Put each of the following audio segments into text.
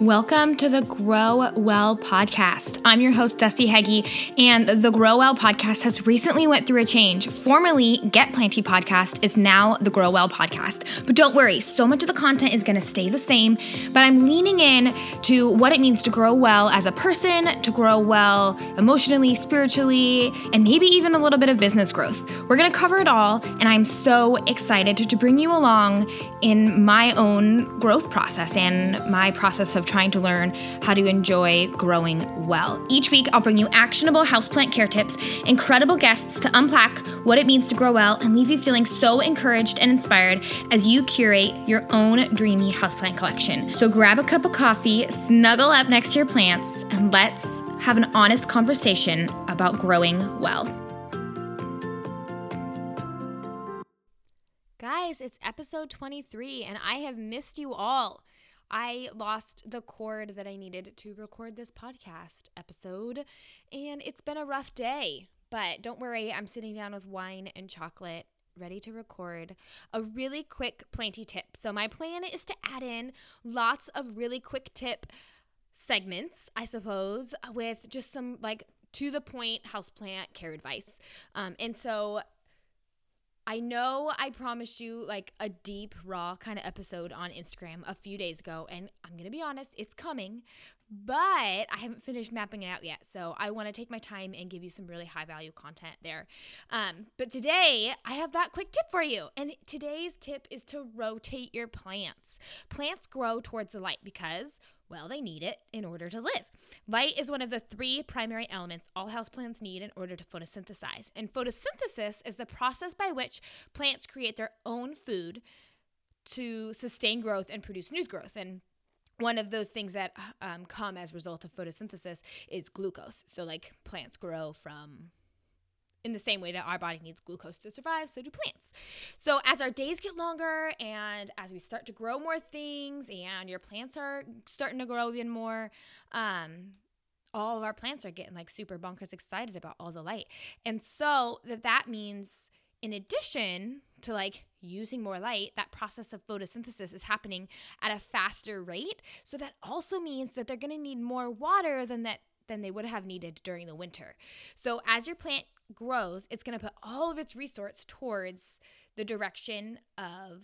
Welcome to the Grow Well podcast. I'm your host Dusty Heggie, and the Grow Well podcast has recently went through a change. Formerly Get Planty podcast is now the Grow Well podcast. But don't worry, so much of the content is going to stay the same, but I'm leaning in to what it means to grow well as a person, to grow well emotionally, spiritually, and maybe even a little bit of business growth. We're going to cover it all, and I'm so excited to, to bring you along in my own growth process and my process of trying to learn how to enjoy growing well. Each week, I'll bring you actionable houseplant care tips, incredible guests to unpack what it means to grow well, and leave you feeling so encouraged and inspired as you curate your own dreamy houseplant collection. So grab a cup of coffee, snuggle up next to your plants, and let's have an honest conversation about growing well. Guys, it's episode 23, and I have missed you all. I lost the cord that I needed to record this podcast episode, and it's been a rough day. But don't worry, I'm sitting down with wine and chocolate ready to record a really quick planty tip. So, my plan is to add in lots of really quick tip segments, I suppose, with just some like to the point houseplant care advice. Um, and so I know I promised you like a deep, raw kind of episode on Instagram a few days ago, and I'm going to be honest, it's coming, but I haven't finished mapping it out yet. So I want to take my time and give you some really high value content there. Um, but today, I have that quick tip for you. And today's tip is to rotate your plants. Plants grow towards the light because well, they need it in order to live. Light is one of the three primary elements all houseplants need in order to photosynthesize. And photosynthesis is the process by which plants create their own food to sustain growth and produce new growth. And one of those things that um, come as a result of photosynthesis is glucose. So, like plants grow from in the same way that our body needs glucose to survive, so do plants. So, as our days get longer and as we start to grow more things and your plants are starting to grow even more, um, all of our plants are getting like super bonkers excited about all the light. And so that that means in addition to like using more light, that process of photosynthesis is happening at a faster rate. So that also means that they're going to need more water than that than they would have needed during the winter. So as your plant grows, it's going to put all of its resource towards the direction of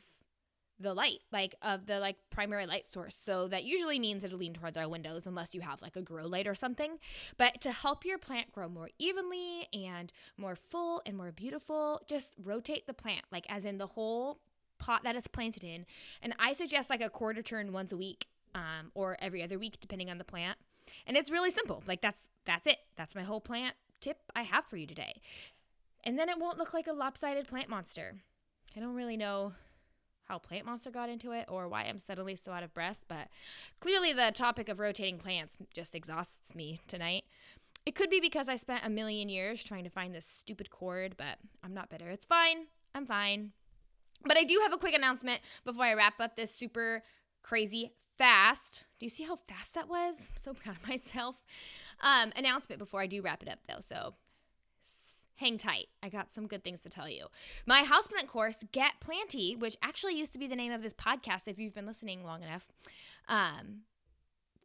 the light, like of the like primary light source. So that usually means it'll lean towards our windows unless you have like a grow light or something. But to help your plant grow more evenly and more full and more beautiful, just rotate the plant, like as in the whole pot that it's planted in. And I suggest like a quarter turn once a week um, or every other week, depending on the plant. And it's really simple. Like that's that's it. That's my whole plant tip I have for you today. And then it won't look like a lopsided plant monster. I don't really know how Plant Monster got into it or why I'm suddenly so out of breath, but clearly the topic of rotating plants just exhausts me tonight. It could be because I spent a million years trying to find this stupid cord, but I'm not bitter. It's fine. I'm fine. But I do have a quick announcement before I wrap up this super crazy fast. Do you see how fast that was? I'm so proud of myself. Um, announcement before I do wrap it up though. So hang tight. I got some good things to tell you. My houseplant course, Get Planty, which actually used to be the name of this podcast if you've been listening long enough. Um,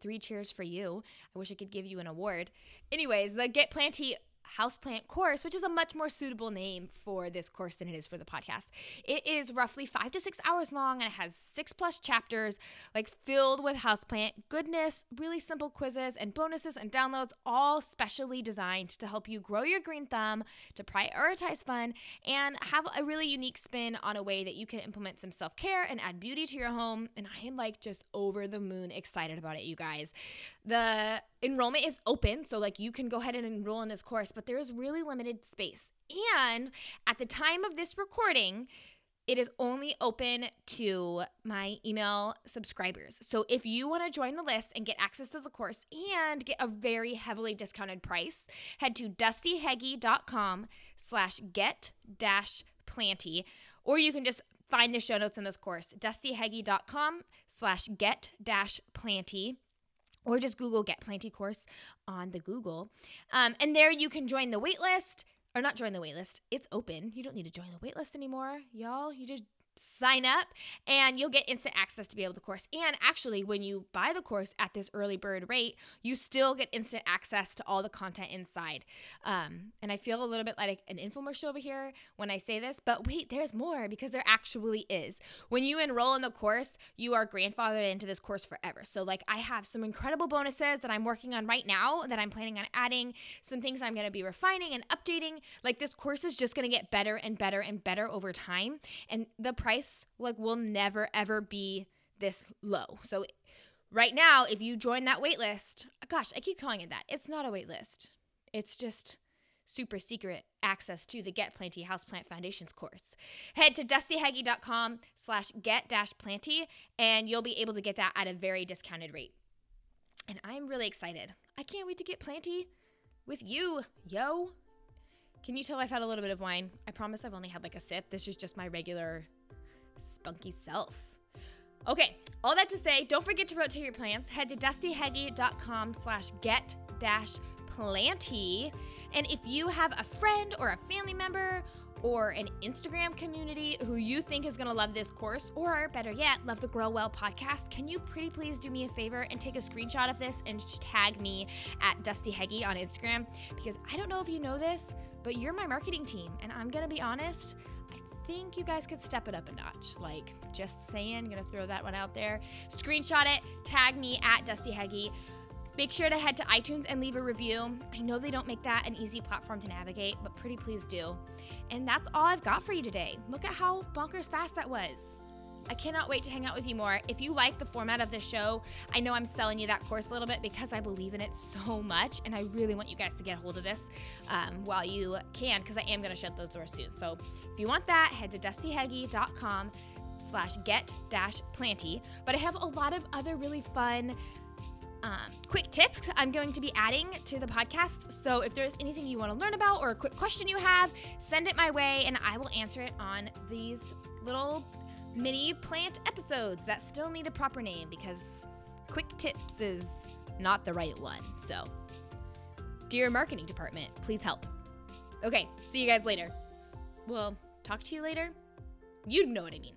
three cheers for you. I wish I could give you an award. Anyways, the Get Planty houseplant course, which is a much more suitable name for this course than it is for the podcast. It is roughly five to six hours long and it has six plus chapters, like filled with houseplant goodness, really simple quizzes and bonuses and downloads, all specially designed to help you grow your green thumb, to prioritize fun, and have a really unique spin on a way that you can implement some self care and add beauty to your home. And I am like just over the moon excited about it, you guys. The enrollment is open, so like you can go ahead and enroll in this course, but there is really limited space. And at the time of this recording, it is only open to my email subscribers. So if you want to join the list and get access to the course and get a very heavily discounted price, head to dustyheggie.com slash get dash planty, or you can just find the show notes in this course, dustyheggie.com slash get dash planty or just Google Get Planty course on the Google. Um, and there you can join the waitlist, or not join the waitlist. It's open. You don't need to join the waitlist anymore, y'all. You just sign up and you'll get instant access to be able to course. And actually, when you buy the course at this early bird rate, you still get instant access to all the content inside. Um, and I feel a little bit like an infomercial over here when I say this, but wait, there's more because there actually is. When you enroll in the course, you are grandfathered into this course forever. So, like, I have some incredible bonuses that I'm working on right now that I'm planning on adding, some things I'm going to be refining and updating. Like, this course is just going to get better and better and better over time. And the price like will never ever be this low. So right now, if you join that wait list, gosh, I keep calling it that. It's not a wait list. It's just super secret access to the Get Planty Houseplant Foundations course. Head to dustyheggie.com slash get dash planty and you'll be able to get that at a very discounted rate. And I'm really excited. I can't wait to get planty with you, yo. Can you tell I've had a little bit of wine? I promise I've only had like a sip. This is just my regular spunky self. Okay, all that to say, don't forget to rotate your plants. Head to dustyheggie.com slash get dash planty. And if you have a friend or a family member or an Instagram community who you think is going to love this course, or better yet, love the Grow Well podcast, can you pretty please do me a favor and take a screenshot of this and tag me at Dusty Heggie on Instagram? Because I don't know if you know this, but you're my marketing team. And I'm going to be honest, think you guys could step it up a notch. Like, just saying, gonna throw that one out there. Screenshot it, tag me at Dusty Heggie. Make sure to head to iTunes and leave a review. I know they don't make that an easy platform to navigate, but pretty please do. And that's all I've got for you today. Look at how bonkers fast that was. I cannot wait to hang out with you more. If you like the format of this show, I know I'm selling you that course a little bit because I believe in it so much, and I really want you guys to get a hold of this um, while you can because I am going to shut those doors soon. So if you want that, head to dustyheggie.com slash get dash planty. But I have a lot of other really fun um, quick tips I'm going to be adding to the podcast. So if there's anything you want to learn about or a quick question you have, send it my way and I will answer it on these little mini plant episodes that still need a proper name because quick tips is not the right one. So, dear marketing department, please help. Okay, see you guys later. Well, talk to you later. You know what I mean.